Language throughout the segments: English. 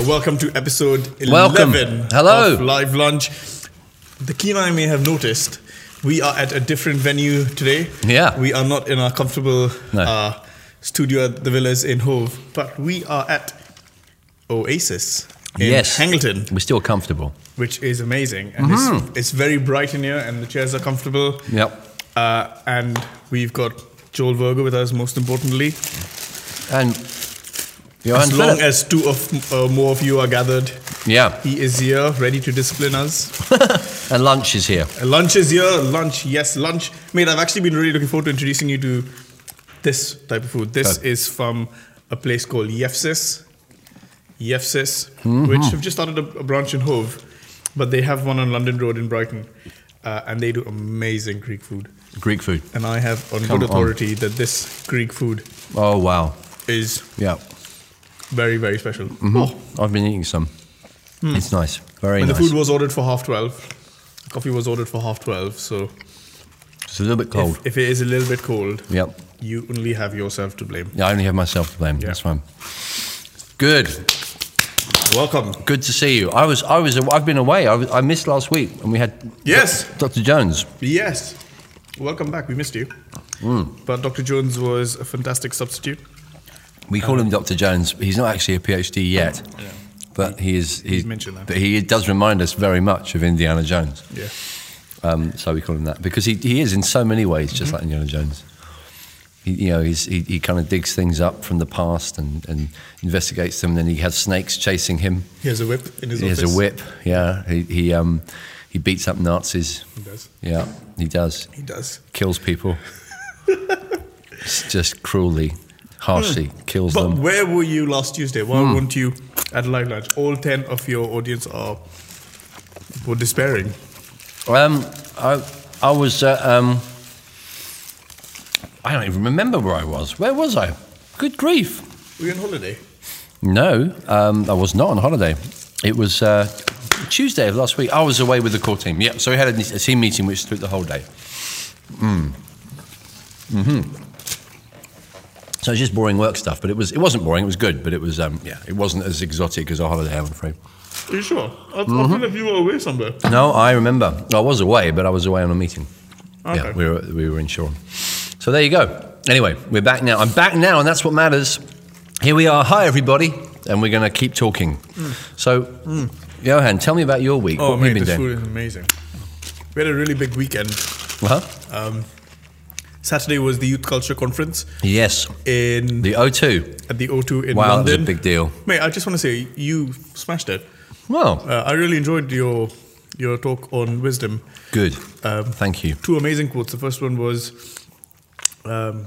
Uh, welcome to episode 11 Welcome. Hello. of Live Lunch. The keen eye may have noticed we are at a different venue today. Yeah. We are not in our comfortable No. uh, studio at the Villas in Hove, but we are at Oasis in yes. Hangleton, We're still comfortable. which is amazing. And Mm-hmm. it's, it's very bright in here, and the chairs are comfortable. Yep. Uh, and we've got Joel Virgo with us, most importantly. And As long Philip. as two of uh, more of you are gathered, yeah. he is here, ready to discipline us. And lunch is here. Uh, Lunch is here. Lunch, yes, lunch. Mate, I've actually been really looking forward to introducing you to this type of food. This is from a place called Yefsis. Yefsis, Mm-hmm. which have just started a, a branch in Hove, but they have one on London Road in Brighton, uh, and they do amazing Greek food. Greek food. And I have on Come good on. authority that this Greek food Oh wow. is Yeah. Very, very special. Mhm. Oh, I've been eating some. It's nice. Very and nice. the food was ordered for half twelve. The coffee was ordered for half twelve, so it's a little bit cold. if, if it is a little bit cold, yep. you only have yourself to blame. Yeah, I only have myself to blame. Yeah. That's fine. Good. Welcome. Good to see you. I was. I was. I've been away. I, was, I missed last week, and we had Yes, Dr. Jones. yes. Welcome back. We missed you. Hmm. But Dr. Jones was a fantastic substitute. We call him Dr. Jones. He's not actually a PhD yet, Yeah. but he is. He's, mentioned that. But he does remind us very much of Indiana Jones. Yeah. Um, so we call him that because he, he is in so many ways Mm-hmm. just like Indiana Jones. He, you know, he's, he, he kind of digs things up from the past and, and investigates them. And then he has snakes chasing him. He has a whip in his He has a whip. Yeah, he he, um, he beats up Nazis. He does. Yeah, he does. He does. Kills people. It's just cruelly, harshly kills them. But them. where were you last Tuesday? Why Hmm. weren't you at live lunch? All ten of your audience are were despairing. Um, I I was. Uh, um, I don't even remember where I was. Where was I? Good grief. Were you on holiday? No, um, I was not on holiday. It was uh, Tuesday of last week. I was away with the core team. Yeah, so we had a, a team meeting which took the whole day. Mm. hmm So it's just boring work stuff, but it was it wasn't boring. It was good, but it was um, yeah, it wasn't as exotic as a holiday. I'm afraid. Are you sure? I, Mm-hmm. I feel like you were away somewhere. No, I remember. I was away, but I was away on a meeting. Okay. Yeah, we were we were in Shoreham. So there you go. Anyway, we're back now. I'm back now, and that's what matters. Here we are. Hi, everybody, and we're going to keep talking. So, Johan, tell me about your week. Mm. Oh, what have mate, you been this doing? food is amazing. We had a really big weekend. Huh? Um, Saturday was the Youth Culture Conference Yes, in the O2. at the O2 in Wow, that was London. a big deal. Mate, I just want to say you smashed it. Well, Uh, I really enjoyed your your talk on wisdom. good. Um, Thank you. Two amazing quotes. The first one was, um,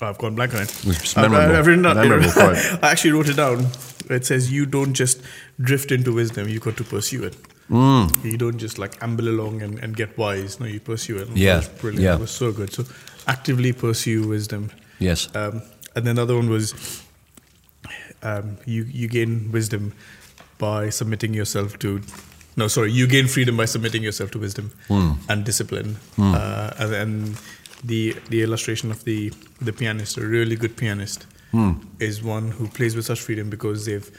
oh, I've gone blank on it. It's memorable. I've written down, Memorable quote. I actually wrote it down. It says, "You don't just drift into wisdom; you got to pursue it. Mm. You don't just like amble along and, and get wise. No, you pursue it." And Yeah, that was brilliant. yeah. It was so good. So actively pursue wisdom. Yes. Um, and then another one was um, you you gain wisdom by submitting yourself to no sorry you gain freedom by submitting yourself to wisdom and discipline uh, and, and the the illustration of the the pianist a really good pianist is one who plays with such freedom because they've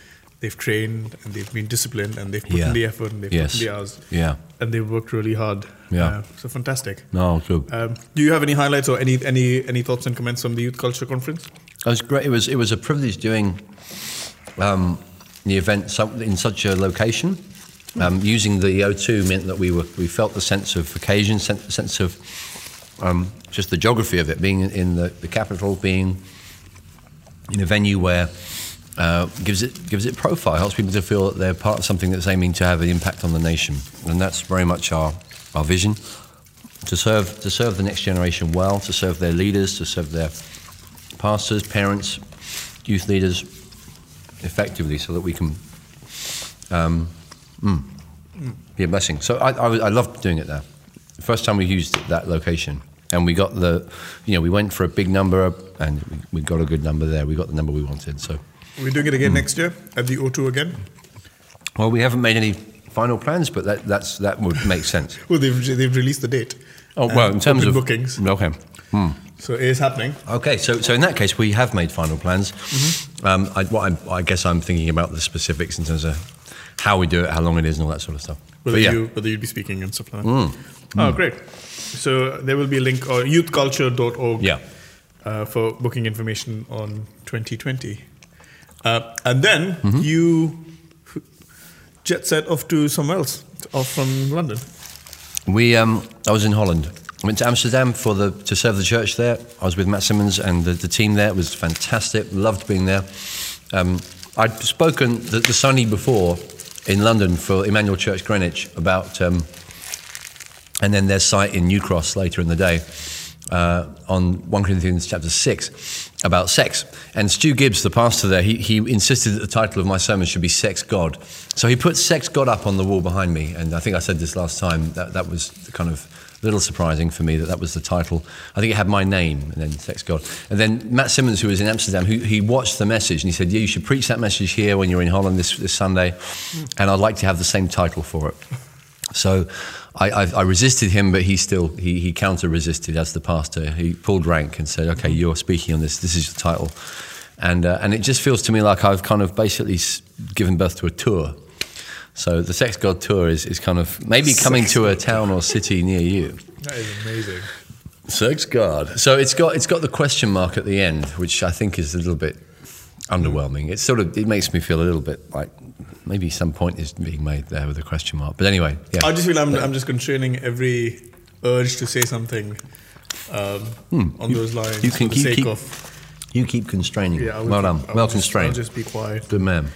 they've trained and they've been disciplined and they've put Yeah. in the effort and they've Yes. put in the hours Yeah. and they've worked really hard Yeah. uh, so fantastic No, good. um, do you have any highlights or any any any thoughts and comments from the youth culture conference It was great. It was it was a privilege doing um, the event in such a location. Um, using the O2 meant that we were we felt the sense of occasion, sen- sense of um, just the geography of it, being in- in the, the capital, being in a venue where uh, gives it gives it profile, helps people to feel that they're part of something that's aiming to have an impact on the nation, and that's very much our our vision to serve to serve the next generation well, to serve their leaders, to serve their pastors, parents, youth leaders effectively, so that we can um, mm, be a blessing. So I, I, I loved doing it there. The first time we used that location, and we got the, you know, we went for a big number, and we, we got a good number there. We got the number we wanted. So, We're doing it again next year at the O2 again. well, we haven't made any final plans, but that that's that would make sense. Well, they've they've released the date. Oh well, in terms of bookings, okay. Hmm. So it is happening. Okay, so so in that case, we have made final plans. Um, I, what I'm, I guess I'm thinking about the specifics in terms of how we do it, how long it is, and all that sort of stuff. Whether But yeah, you whether you'd be speaking and stuff like that. Oh, great. So there will be a link or youthculture.org yeah. uh, for booking information on 2020. Uh, and then Mm-hmm. you jet set off to somewhere else, off from London. We, um, I was in Holland. I went to Amsterdam for the to serve the church there. I was with Matt Simmons and the, the team there. It was fantastic. Loved being there. Um, I'd spoken the, the Sunday before in London for Emmanuel Church Greenwich about, um, and then their site in New Cross later in the day uh, on 1 Corinthians chapter 6 about sex. And Stu Gibbs, the pastor there, he, he insisted that the title of my sermon should be Sex God. So he put Sex God up on the wall behind me. And I think I said this last time, that, that was kind of a little surprising for me that that was the title. I think it had my name and then Sex God. And then Matt Simmons, who was in Amsterdam, who, he watched the message and he said, Yeah, you should preach that message here when you're in Holland this, this Sunday. And I'd like to have the same title for it. So I, I, I resisted him, but he still he, he counter resisted as the pastor. He pulled rank and said, "Okay, you're speaking on this. This is your title," and uh, and it just feels to me like I've kind of basically given birth to a tour. So the Sex God tour is, is kind of maybe coming to a town or city near you. That is amazing. Sex God. So it's got it's got the question mark at the end, which I think is a little bit underwhelming. It sort of it makes me feel a little bit like maybe some point is being made there with a question mark. But anyway, yeah. I just feel I'm, I'm just constraining every urge to say something um, on those lines Hmm. you can for the keep- sake keep- of. You keep constraining. Yeah, well done. Well constrained. I'll just be quiet Good man.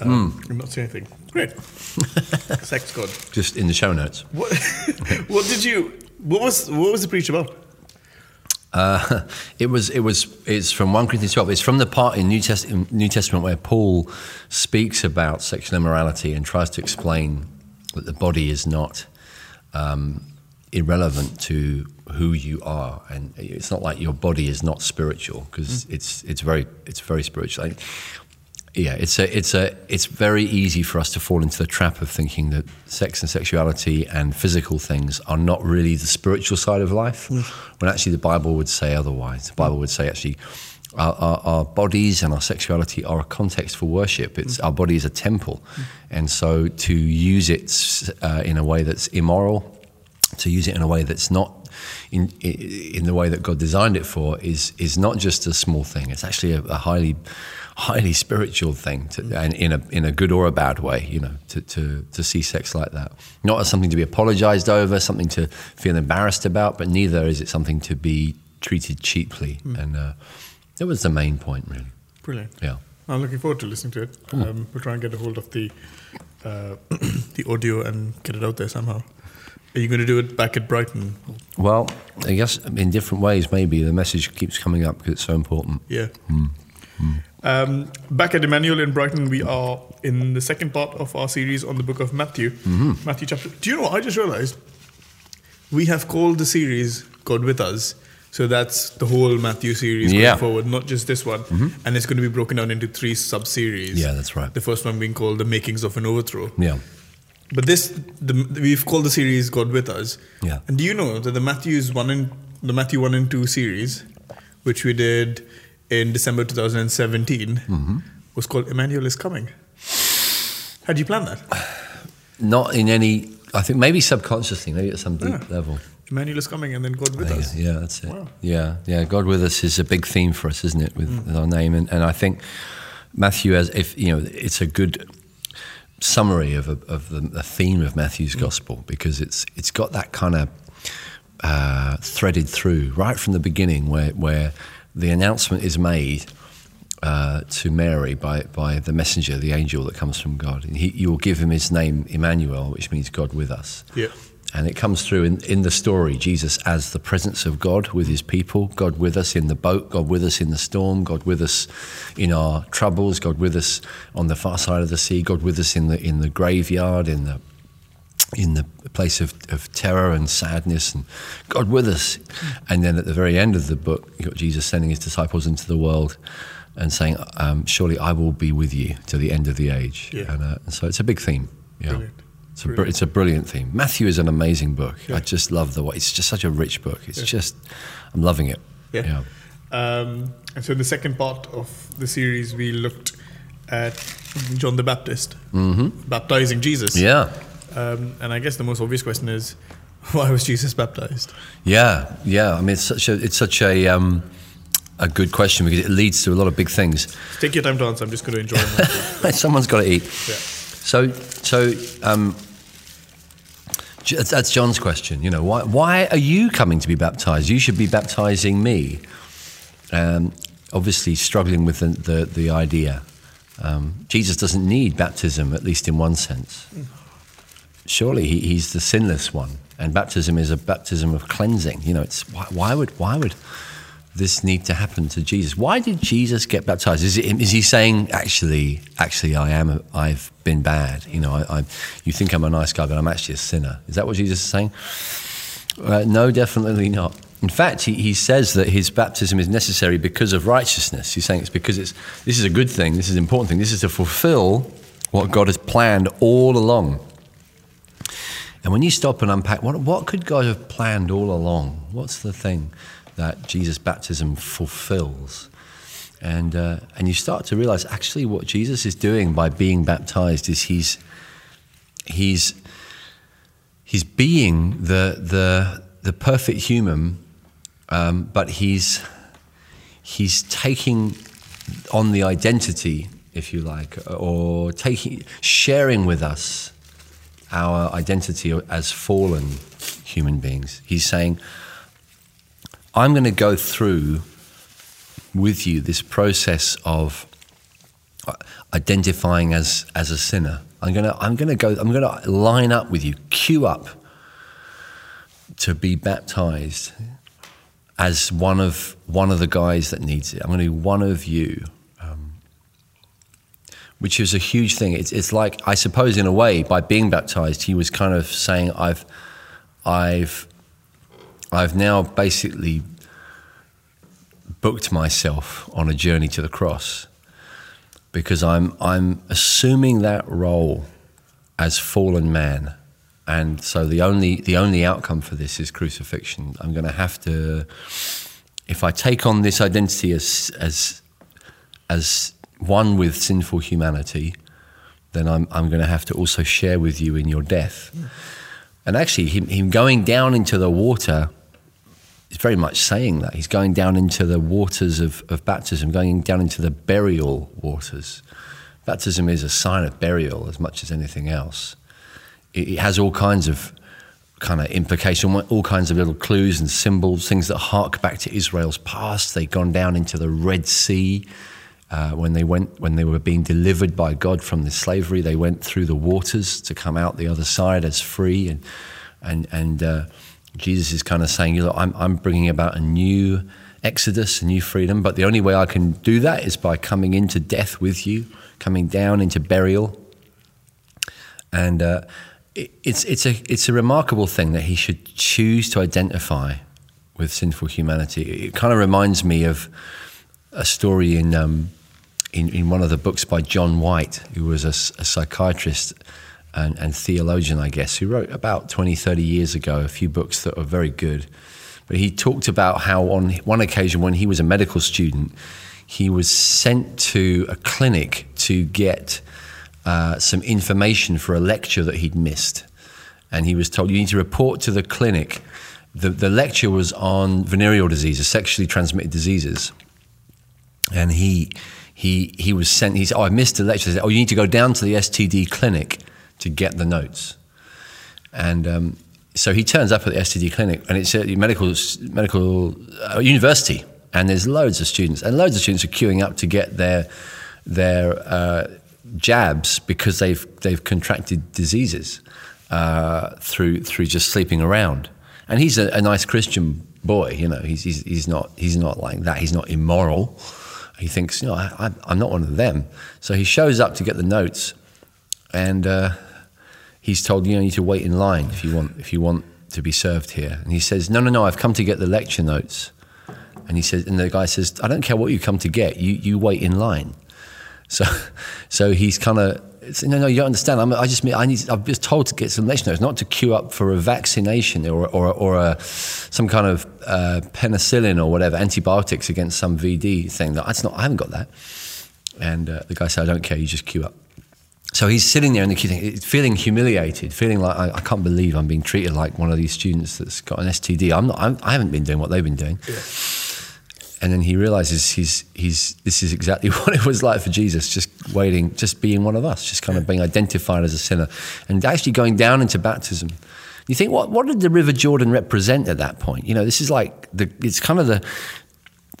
um, Hmm. and not saying anything. Great. Sex God. Just in the show notes. What, what did you? What was what was the preach about? Uh, it was. It was. It's from one Corinthians twelve. It's from the part in New, Test, New Testament where Paul speaks about sexual immorality and tries to explain that the body is not um, irrelevant to who you are, and it's not like your body is not spiritual because it's it's very it's very spiritual. Like, yeah, it's a, it's a, it's very easy for us to fall into the trap of thinking that sex and sexuality and physical things are not really the spiritual side of life, mm. when actually the Bible would say otherwise. The Bible would say actually. Our, our, our bodies and our sexuality are a context for worship. It's mm. our body is a temple, mm. and so to use it uh, in a way that's immoral, to use it in a way that's not in in the way that God designed it for is is not just a small thing. It's actually a, a highly highly spiritual thing, to, and in a in a good or a bad way. You know, to, to to see sex like that, not as something to be apologized over, something to feel embarrassed about, but neither is it something to be treated cheaply. And uh, that was the main point, really. Brilliant. Yeah. I'm looking forward to listening to it. Um, we'll try and get a hold of the uh, the audio and get it out there somehow. Are you going to do it back at Brighton? Well, I guess in different ways, maybe the message keeps coming up because it's so important. Yeah. Um, back at Emmanuel in Brighton, we are in the second part of our series on the book of Matthew. Mm-hmm. Matthew chapter. Do you know? what I just realized we have called the series "God with Us." So that's the whole Matthew series going Yeah. forward, not just this one. And it's going to be broken down into three sub-series. Yeah, that's right. The first one being called "The Makings of an Overthrow." Yeah. But this, the, we've called the series "God with Us." Yeah. And do you know that the Matthew's one and the Matthew one and two series, which we did in December 2017, Mm-hmm. was called "Emmanuel is Coming." Had you plan that? Not in any, I think maybe subconsciously, maybe at some deep Yeah. level. Emmanuel is coming, and then God with us. yeah, that's it. Wow. Yeah, yeah. God with us is a big theme for us, isn't it? With, Mm. with our name, and, and I think Matthew, as if you know, it's a good summary of a, of the, the theme of Matthew's Mm. gospel because it's it's got that kind of uh, threaded through right from the beginning, where where the announcement is made. Uh, to Mary by, by the messenger, the angel that comes from God. And he, you will give him his name, Emmanuel, which means God with us. Yeah. And it comes through in, in the story Jesus as the presence of God with his people, God with us in the boat, God with us in the storm, God with us in our troubles, God with us on the far side of the sea, God with us in the, in the graveyard, in the, in the place of, of terror and sadness, and God with us. And then at the very end of the book, you've got Jesus sending his disciples into the world and saying, um, Surely I will be with you to the end of the age. Yeah. And, uh, and so it's a big theme. Yeah. Brilliant. It's a, br- it's a brilliant theme. Matthew is an amazing book. I just love the way it's just such a rich book. It's just, I'm loving it. Yeah. Yeah. Um, and so in the second part of the series, we looked at John the Baptist baptizing Jesus. Yeah. Um, and I guess the most obvious question is, why was Jesus baptized? Yeah, yeah. I mean, it's such a it's such a um, a good question because it leads to a lot of big things. Take your time to answer. I'm just going to enjoy. Someone's got to eat. Yeah. So, so um, that's John's question. You know, why why are you coming to be baptized? You should be baptizing me. Um, obviously, struggling with the the, the idea. Um, Jesus doesn't need baptism, at least in one sense. Surely he, he's the sinless one, and baptism is a baptism of cleansing. You know, it's why, why would why would this need to happen to Jesus? Why did Jesus get baptized? Is, it, is he saying, actually, actually, I am, I've been bad. You know, I, I, you think I'm a nice guy, but I'm actually a sinner. Is that what Jesus is saying? Uh, no, definitely not. In fact, he, he says that his baptism is necessary because of righteousness. He's saying it's because it's, this is a good thing, this is an important thing, this is to fulfill what God has planned all along. And when you stop and unpack, what, what could God have planned all along? What's the thing that Jesus' baptism fulfills? And, uh, and you start to realize actually what Jesus is doing by being baptized is he's, he's, he's being the, the, the perfect human, um, but he's, he's taking on the identity, if you like, or taking, sharing with us our identity as fallen human beings. He's saying, I'm going to go through with you this process of uh, identifying as, as a sinner. I'm going to, I'm to go, I'm to line up with you, queue up to be baptized as one of, one of the guys that needs it. I'm going to be one of you um, which is a huge thing. It's, it's like I suppose in a way by being baptized, he was kind of saying, "I've, I've, I've now basically booked myself on a journey to the cross because I'm I'm assuming that role as fallen man." And so the only the only outcome for this is crucifixion. I'm going to have to, if I take on this identity as as as one with sinful humanity, then I'm, I'm going to have to also share with you in your death. And actually, him, him going down into the water is very much saying that. He's going down into the waters of, of baptism, going down into the burial waters. Baptism is a sign of burial as much as anything else. It, it has all kinds of kind of implication, all kinds of little clues and symbols, things that hark back to Israel's past. They'd gone down into the Red Sea uh, when they went when they were being delivered by God from the slavery, they went through the waters to come out the other side as free, and and and uh, Jesus is kind of saying, you know, I'm I'm bringing about a new exodus, a new freedom, but the only way I can do that is by coming into death with you, coming down into burial, and uh, it, it's it's a it's a remarkable thing that he should choose to identify with sinful humanity. It kind of reminds me of a story in. Um, in, in one of the books by John White, who was a, a psychiatrist and, and, theologian, I guess, who wrote about 20, 30 years ago a few books that are very good. But he talked about how on one occasion when he was a medical student, he was sent to a clinic to get uh, some information for a lecture that he'd missed. And he was told, you need to report to the clinic. The, the lecture was on venereal diseases, sexually transmitted diseases. And he he he was sent. He said, "Oh, I missed the lecture." Said, "Oh, you need to go down to the STD clinic to get the notes." And um, so he turns up at the STD clinic, and it's a medical medical uh, university, and there's loads of students, and loads of students are queuing up to get their their uh, jabs because they've they've contracted diseases uh, through through just sleeping around. And he's a, a nice Christian boy, you know. He's, he's he's not he's not like that. He's not immoral he thinks, you know, I, am not one of them. So he shows up to get the notes, and uh, he's told, you know, you need to wait in line if you want if you want to be served here. And he says, no, no, no, I've come to get the lecture notes. And he says, and the guy says, I don't care what you come to get, you you wait in line. So, so he's kind of no, no, you don't understand. I'm, I just mean I need. I'm just told to get some lecture notes, not to queue up for a vaccination or or, or a, some kind of uh, penicillin or whatever antibiotics against some VD thing. That that's not. I haven't got that. And uh, the guy said, I don't care. You just queue up. So he's sitting there in the queue, feeling humiliated, feeling like I, I, can't believe I'm being treated like one of these students that's got an STD. I'm not. I'm, I have not been doing what they've been doing. Yeah. And then he realizes he's he's this is exactly what it was like for Jesus, just waiting, just being one of us, just kind of being identified as a sinner, and actually going down into baptism. You think what what did the River Jordan represent at that point? You know, this is like the it's kind of the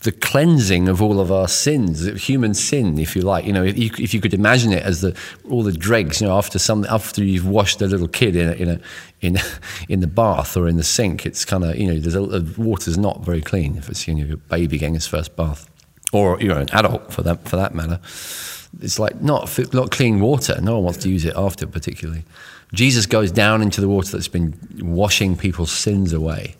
the cleansing of all of our sins, human sin, if you like. You know, if you, if you could imagine it as the all the dregs. You know, after some after you've washed a little kid in a, in a, in in the bath or in the sink, it's kind of you know the water's not very clean if it's you know, a baby getting his first bath, or you know an adult for that for that matter. It's like not not clean water. No one wants to use it after, particularly. Jesus goes down into the water that's been washing people's sins away,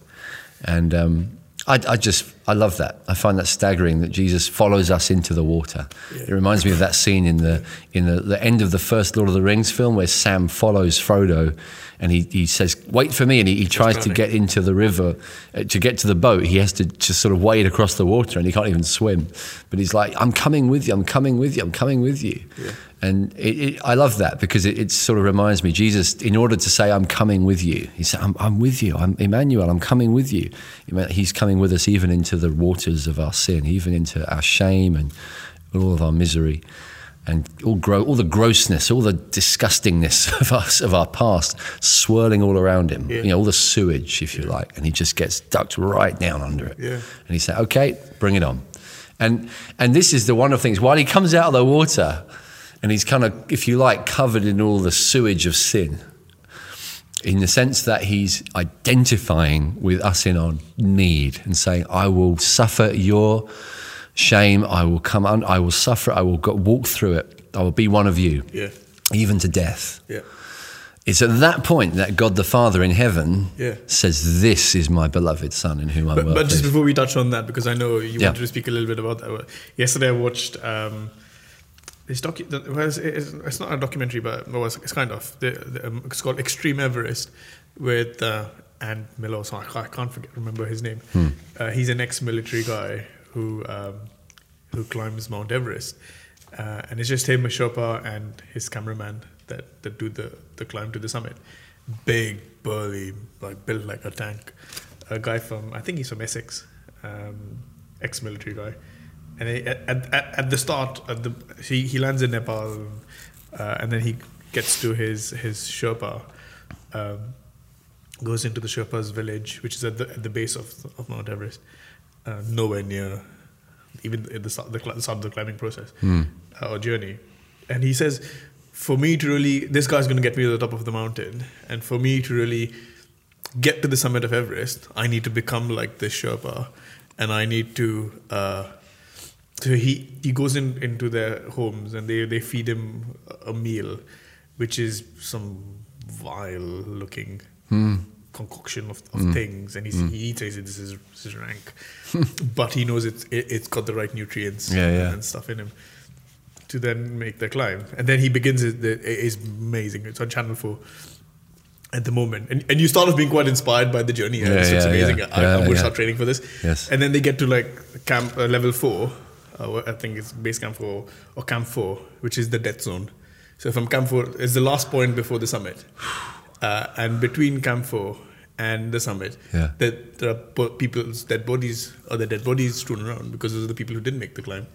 and. Um, I, I, just I love that. I find that staggering that Jesus follows us into the water. Yeah. It reminds me of that scene in the in the, the, end of the first Lord of the Rings film where Sam follows Frodo, and he, he says, "Wait for me," and he, he tries to get into the river uh, to get to the boat. He has to just sort of wade across the water, and he can't even swim. But he's like, "I'm coming with you. I'm coming with you. I'm coming with you." Yeah. And it, it, I love that because it, it, sort of reminds me, Jesus, in order to say, I'm coming with you, he said, I'm, I'm with you. I'm Emmanuel. I'm coming with you. He's coming with us even into the waters of our sin, even into our shame and all of our misery and all, all the grossness, all the disgustingness of us, of our past, swirling all around him. Yeah. You know, all the sewage, if you like, and he just gets ducked right down under it. Yeah. And he said, "Okay, bring it on." And and this is the one of things. While he comes out of the water, and he's kind of, if you like, covered in all the sewage of sin. In the sense that he's identifying with us in our need and saying, I will suffer your shame, I will come on, I will suffer, I will go, walk through it, I will be one of you, yeah. even to death. Yeah. It's at that point that God the Father in heaven yeah. says, This is my beloved Son in whom I'm but, well But just before we touch on that, because I know you yeah. wanted to speak a little bit about that. Yesterday I watched um, this docu- well, it's, it's, not a documentary, but well, it's, it's, kind of. The, the, um, it's called Extreme Everest with uh, and Milo. I, I, can't forget remember his name. Hmm. Uh, he's an ex-military guy who um, who climbs Mount Everest, uh, and it's just him, a Sherpa, and his cameraman that, that do the, the climb to the summit. Big, burly, like built like a tank. A guy from I think he's from Essex, um, ex-military guy and he, at, at, at, the start, at the he, he lands in Nepal, uh, and then he gets to his his Sherpa, um, goes into the Sherpa's village, which is at the at the base of of Mount Everest, uh, nowhere near, even the start, the, the start of the climbing process mm. uh, or journey, and he says, for me to really, this guy's going to get me to the top of the mountain, and for me to really get to the summit of Everest, I need to become like this Sherpa, and I need to uh, so he he goes in into their homes and they they feed him a meal, which is some vile looking mm. Concoction of, of mm. things, and mm. he eats it. This is this is rank, but he knows it's it, has got the right nutrients yeah, yeah. and stuff in him to then make the climb. And then he begins it. It's amazing. It's on Channel Four at the moment. And, and you start off being quite inspired by the journey. Yeah, it's, it's amazing. Yeah, I, yeah, am going to start training for this. Yes. And then they get to like camp uh, level four, uh, I think it's base camp four or camp four, which is the death zone. So from camp four is the last point before the summit, uh, and between camp four and the summit, yeah. there, there are people's dead bodies or the dead bodies strewn around because those are the people who didn't make the climb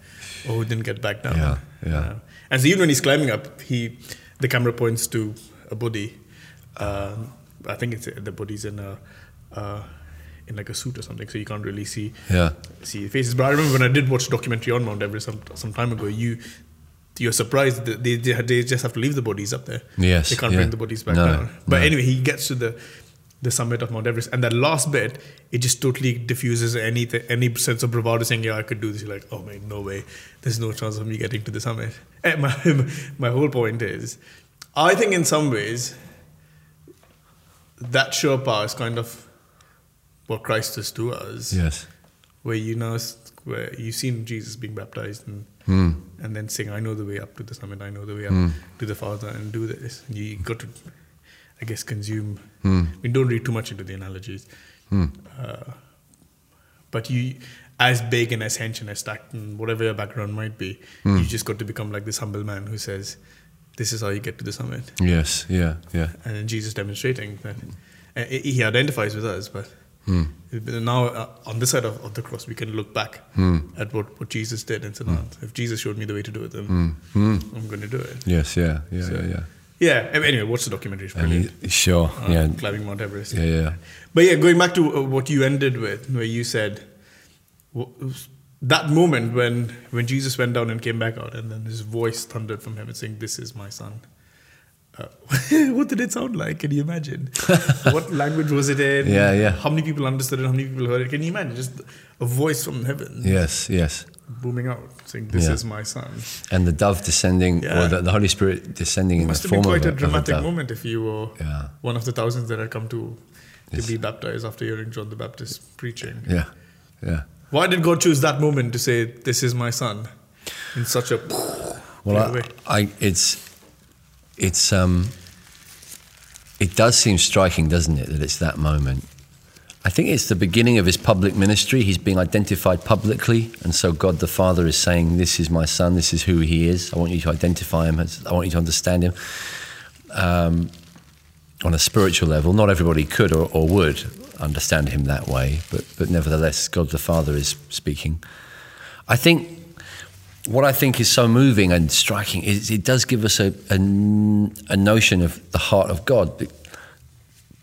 or who didn't get back down. Yeah, yeah. Uh, and so even when he's climbing up, he the camera points to a body. Um, I think it's the body's in a. Uh, in like a suit or something, so you can't really see yeah. see faces. But I remember when I did watch a documentary on Mount Everest some some time ago, you you're surprised that they, they just have to leave the bodies up there. Yes, they can't yeah. bring the bodies back no, down. But no. anyway, he gets to the the summit of Mount Everest, and that last bit, it just totally diffuses any any sense of bravado, saying, "Yeah, I could do this." You're like, "Oh man, no way! There's no chance of me getting to the summit." Eh, and my my whole point is, I think in some ways, that Sherpa is kind of what Christ is to us. Yes. Where you know where you've seen Jesus being baptized and Hmm. and then saying, "I know the way up to the summit. I know the way up to the Father, and do this." And you got to, I guess, consume. Hmm. We don't read too much into the analogies, uh, but you, as big and as hench and as stacked and whatever your background might be, Hmm. you just got to become like this humble man who says, "This is how you get to the summit." Yes, yeah, yeah. and then Jesus demonstrating that uh, he identifies with us, but Hmm. now uh, on this side of, of the cross, we can look back Hmm. at what, what Jesus did and say, no, if Jesus showed me the way to do it, then I'm going to do it. Yes, yeah, yeah, So- yeah, yeah. Yeah, anyway, watch the documentary. He, sure, Uh, yeah, Climbing Mount Everest. yeah, yeah. But yeah, going back to uh, what you ended with, where you said that moment when when Jesus went down and came back out, and then his voice thundered from heaven saying, "This is my son." Uh, what did it sound like? Can you imagine? what language was it in? Yeah, yeah. How many people understood it? How many people heard it? Can you imagine just a voice from heaven Yes, yes. booming out saying, "This Yeah. is my son"? And the dove descending, Yeah. or the, the Holy Spirit descending It in the form of a must have been quite a, a dramatic dove. moment if you were Yeah. one of the thousands that had come to to Yes. be baptized after hearing John the Baptist preaching. Yeah, yeah. Why did God choose that moment to say, "This is my son," in such a Well, way? I, I, it's, it's, um, it does seem striking, doesn't it, that it's that moment. I think it's the beginning of his public ministry. He's being identified publicly, and so God the Father is saying, "This is my son. This is who he is. I want you to identify him. I want you to understand him." Um, on a spiritual level, not everybody could or, or would understand him that way, but but nevertheless, God the Father is speaking. I think what I think is so moving and striking is it does give us a, a, a notion of the heart of God.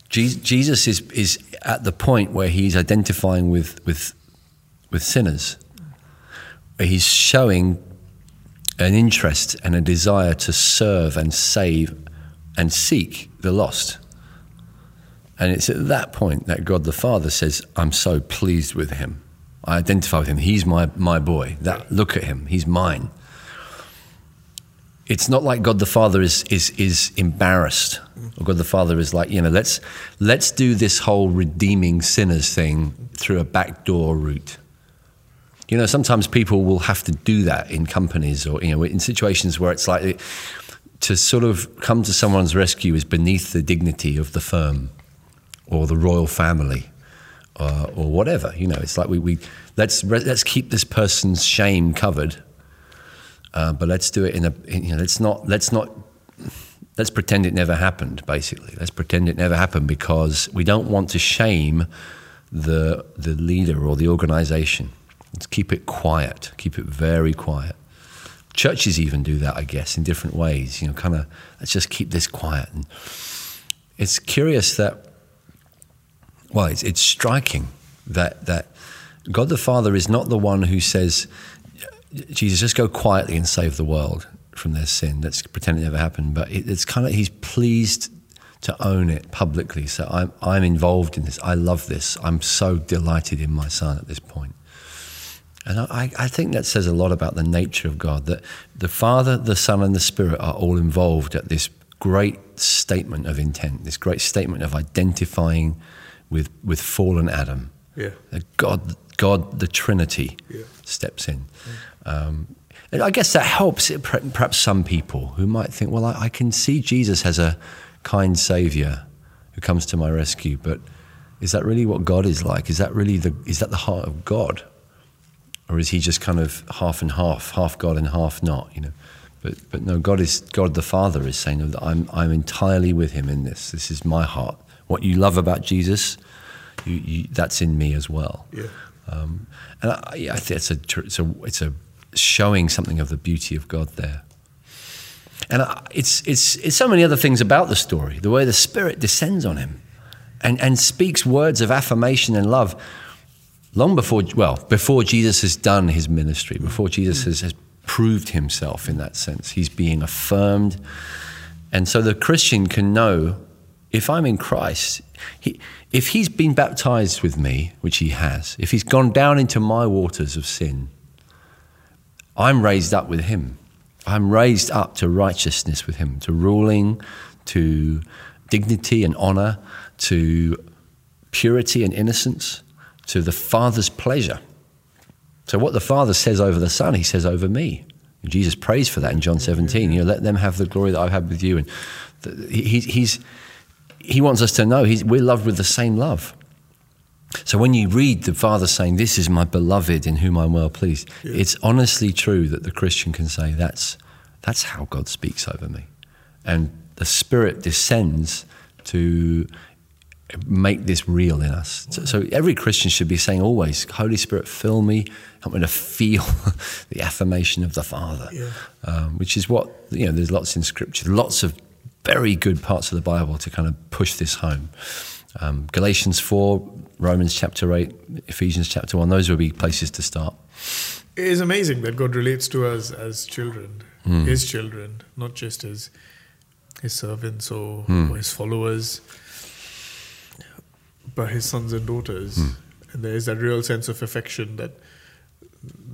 Jesus is, is at the point where he's identifying with, with, with sinners, he's showing an interest and a desire to serve and save and seek the lost. And it's at that point that God the Father says, I'm so pleased with him. I identify with him. He's my, my boy. That look at him. He's mine. It's not like God the Father is is is embarrassed. Or God the Father is like, you know, let's let's do this whole redeeming sinners thing through a backdoor route. You know, sometimes people will have to do that in companies or you know, in situations where it's like to sort of come to someone's rescue is beneath the dignity of the firm or the royal family uh, or whatever. You know, it's like we, we let's let's keep this person's shame covered, uh, but let's do it in a in, you know let's not let's not let's pretend it never happened. Basically, let's pretend it never happened because we don't want to shame the the leader or the organization. Let's keep it quiet. Keep it very quiet. Churches even do that, I guess, in different ways. You know, kind of let's just keep this quiet. And it's curious that well, it's, it's striking that that God the Father is not the one who says, Jesus, just go quietly and save the world from their sin. Let's pretend it never happened. But it, it's kind of He's pleased to own it publicly. So I'm I'm involved in this. I love this. I'm so delighted in my son at this point. And I, I think that says a lot about the nature of God, that the Father, the Son, and the Spirit are all involved at this great statement of intent, this great statement of identifying with, with fallen Adam. Yeah. God, God, the Trinity, Yeah. steps in. Um, and I guess that helps it, perhaps some people who might think, well, I, I can see Jesus as a kind Savior who comes to my rescue, but is that really what God is like? Is that really the, is that the heart of God? or is he just kind of half and half, half God and half not? You know, but but no, God is God the Father is saying that I'm I'm entirely with Him in this. This is my heart. What you love about Jesus, you, you, that's in me as well. Yeah. Um, and I, I think it's a it's a it's a showing something of the beauty of God there. And I, it's it's it's so many other things about the story. The way the Spirit descends on him, and and speaks words of affirmation and love long before, well, before Jesus has done his ministry, before Jesus has, has proved himself in that sense, he's being affirmed. And so the Christian can know if I'm in Christ, he, if he's been baptized with me, which he has, if he's gone down into my waters of sin, I'm raised up with him. I'm raised up to righteousness with him, to ruling, to dignity and honor, to purity and innocence to the Father's pleasure. So what the Father says over the Son, He says over me. And Jesus prays for that in John 17. You know, let them have the glory that I've had with you. And the, he, he's, he wants us to know he's, we're loved with the same love. So when you read the Father saying, This is my beloved in whom I'm well pleased, Yeah. it's honestly true that the Christian can say, That's, that's how God speaks over me. And the Spirit descends to make this real in us. So, so every Christian should be saying always, Holy Spirit, fill me, help me to feel the affirmation of the Father, Yeah. um, which is what, you know, there's lots in Scripture, lots of very good parts of the Bible to kind of push this home. Um, Galatians 4, Romans chapter 8, Ephesians chapter 1, those would be places to start. It is amazing that God relates to us as children, Hmm. His children, not just as His servants or, Hmm. or His followers, but His sons and daughters. Hmm. And there is that real sense of affection that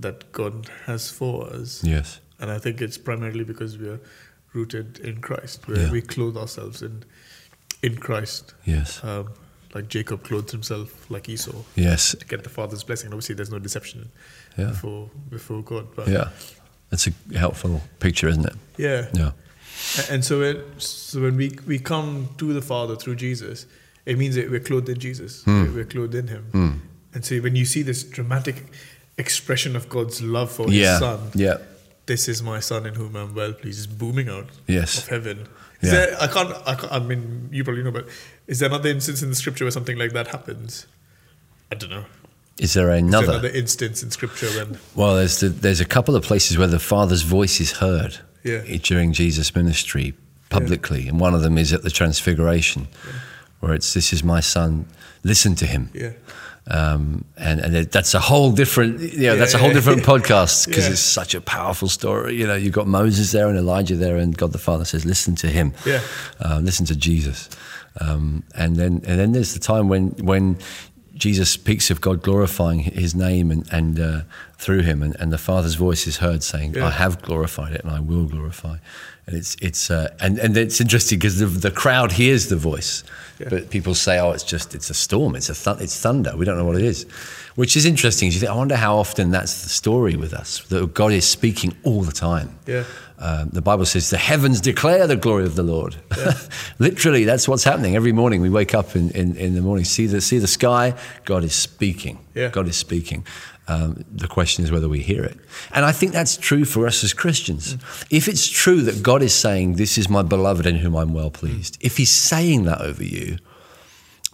that God has for us. Yes. And I think it's primarily because we are rooted in Christ, where Yeah. we clothe ourselves in in Christ. Yes. Um, like Jacob clothed himself like Esau Yes. to get the father's blessing. And Obviously, there's no deception Yeah. before before God. But Yeah. That's a helpful picture, isn't it? yeah. Yeah. And so when so when we we come to the Father through Jesus, it means that we're clothed in Jesus. Hmm. We're, clothed in Him. And so when you see this dramatic expression of God's love for Yeah. His Son, Yeah. This is my Son in whom I'm well pleased, is booming out Yes. of heaven. Is Yeah. there, I can't, I can't. I mean, you probably know, but is there another instance in the Scripture where something like that happens? I don't know. Is there another? another instance in Scripture when Well, there's the, there's a couple of places where the Father's voice is heard Yeah. Eh, during Jesus' ministry publicly, and one of them is at the Transfiguration, where it's "This is my Son, listen to him." yeah, Um, and and it, that's a whole different, you know, Yeah, that's a whole different podcast because Yeah. it's such a powerful story. You know, you've got Moses there and Elijah there, and God the Father says, "Listen to him." Yeah. uh, listen to Jesus. Um, and then and then there's the time when when Jesus speaks of God glorifying His name and and uh, through Him, and, and the Father's voice is heard saying, Yeah. "I have glorified it, and I will glorify." And it's it's uh, and and it's interesting because the, the crowd hears the voice, Yeah. but people say, "Oh, it's just it's a storm, it's a th- it's thunder. We don't know what it is," which is interesting. You think, I wonder how often that's the story with us that God is speaking all the time. yeah, Um, the Bible says the heavens declare the glory of the Lord. Yeah. Literally, that's what's happening. Every morning we wake up in, in, in the morning, see the, see the sky, God is speaking. Yeah. God is speaking. Um, the question is whether we hear it. And I think that's true for us as Christians. If it's true that God is saying, This is my beloved in whom I'm well pleased, if He's saying that over you,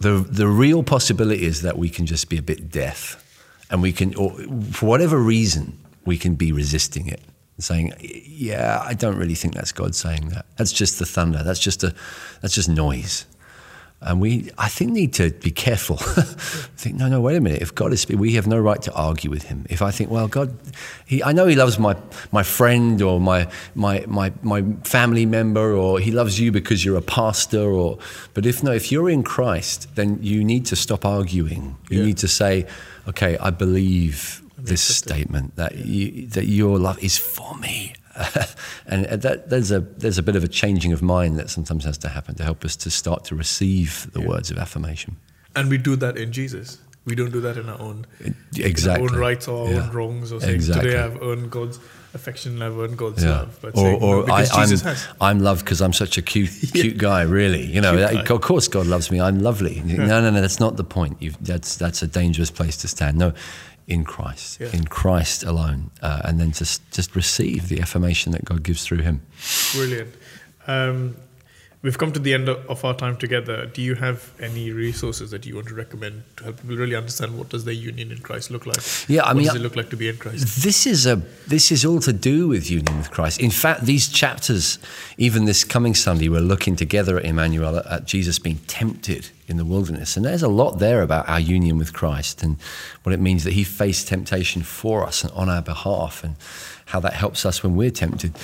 the, the real possibility is that we can just be a bit deaf and we can, or for whatever reason, we can be resisting it saying, yeah, I don't really think that's God saying that. That's just the thunder. That's just a, that's just noise. And we, I think, need to be careful. think, no, no, wait a minute. If God is, we have no right to argue with Him. If I think, well, God, he, I know He loves my my friend or my my my my family member, or He loves you because you're a pastor, or, but if no, if you're in Christ, then you need to stop arguing. You Yeah. need to say, okay, I believe this statement that you, that your love is for me. and uh, that, there's a there's a bit of a changing of mind that sometimes has to happen to help us to start to receive the words of affirmation. and we do that in Jesus. We don't do that in our own Exactly. our own rights or our Yeah. own wrongs, or saying Exactly. today I've earned God's affection, I've earned God's Yeah. love. But Or, saying, no, or I, Jesus I'm, loved because I'm such a cute, cute guy. Really, you know. That- of course, God loves me. I'm lovely. No, no, no. That's not the point. You've, that's that's a dangerous place to stand. No, in Christ, Yeah. in Christ alone, uh, and then just just receive the affirmation that God gives through Him. Brilliant. Um, we've come to the end of our time together. Do you have any resources that you want to recommend to help people really understand what does their union in Christ look like? Yeah, I what mean, does it look like to be in Christ? This is a this is all to do with union with Christ. In fact, these chapters, even this coming Sunday, we're looking together at Emmanuel at Jesus being tempted in the wilderness, and there's a lot there about our union with Christ and what it means that He faced temptation for us and on our behalf, and how that helps us when we're tempted.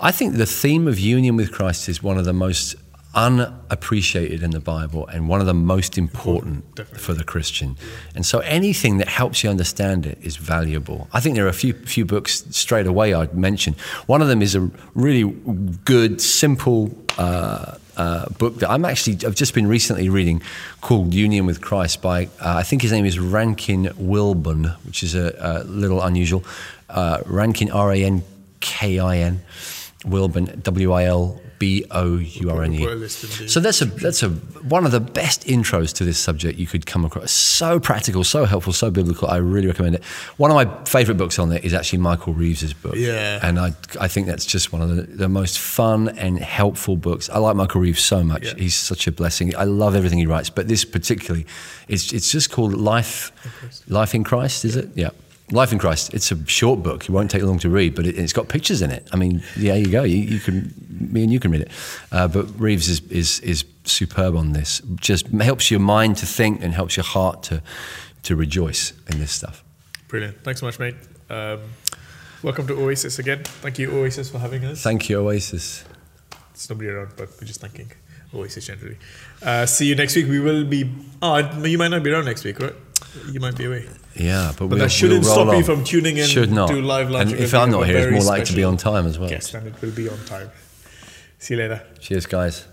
I think the theme of union with Christ is one of the most unappreciated in the Bible and one of the most important Definitely. for the Christian. And so anything that helps you understand it is valuable. I think there are a few few books straight away I'd mention. One of them is a really good, simple uh, uh, book that I'm actually I've just been recently reading called Union with Christ by uh, I think his name is Rankin Wilbourne, which is a, a little unusual. Uh, Rankin R A N K I N Wilbourne W I L B O U R N E. So that's a that's a one of the best intros to this subject you could come across. So practical, so helpful, so biblical. I really recommend it. One of my favourite books on there is actually Michael Reeves's book. Yeah. and I I think that's just one of the, the most fun and helpful books. I like Michael Reeves so much. Yeah. He's such a blessing. I love everything he writes, but this particularly, it's it's just called Life Life in Christ. Is it? Yeah. Life in Christ. It's a short book. It won't take long to read, but it, it's got pictures in it. I mean, yeah, you go. You, you can, me and you can read it. Uh, but Reeves is, is is superb on this. Just helps your mind to think and helps your heart to to rejoice in this stuff. Brilliant. Thanks so much, mate. Um, welcome to Oasis again. Thank you, Oasis, for having us. Thank you, Oasis. There's nobody around, but we're just thanking Oasis generally. Uh, see you next week. We will be. Oh, you might not be around next week, right? You might be away. Yeah, but, But we'll, that shouldn't we'll stop you from tuning in Should not. to live lunch. And if I'm not here, it's more likely to be on time as well. Guest, and it will be on time. See you later. Cheers, guys.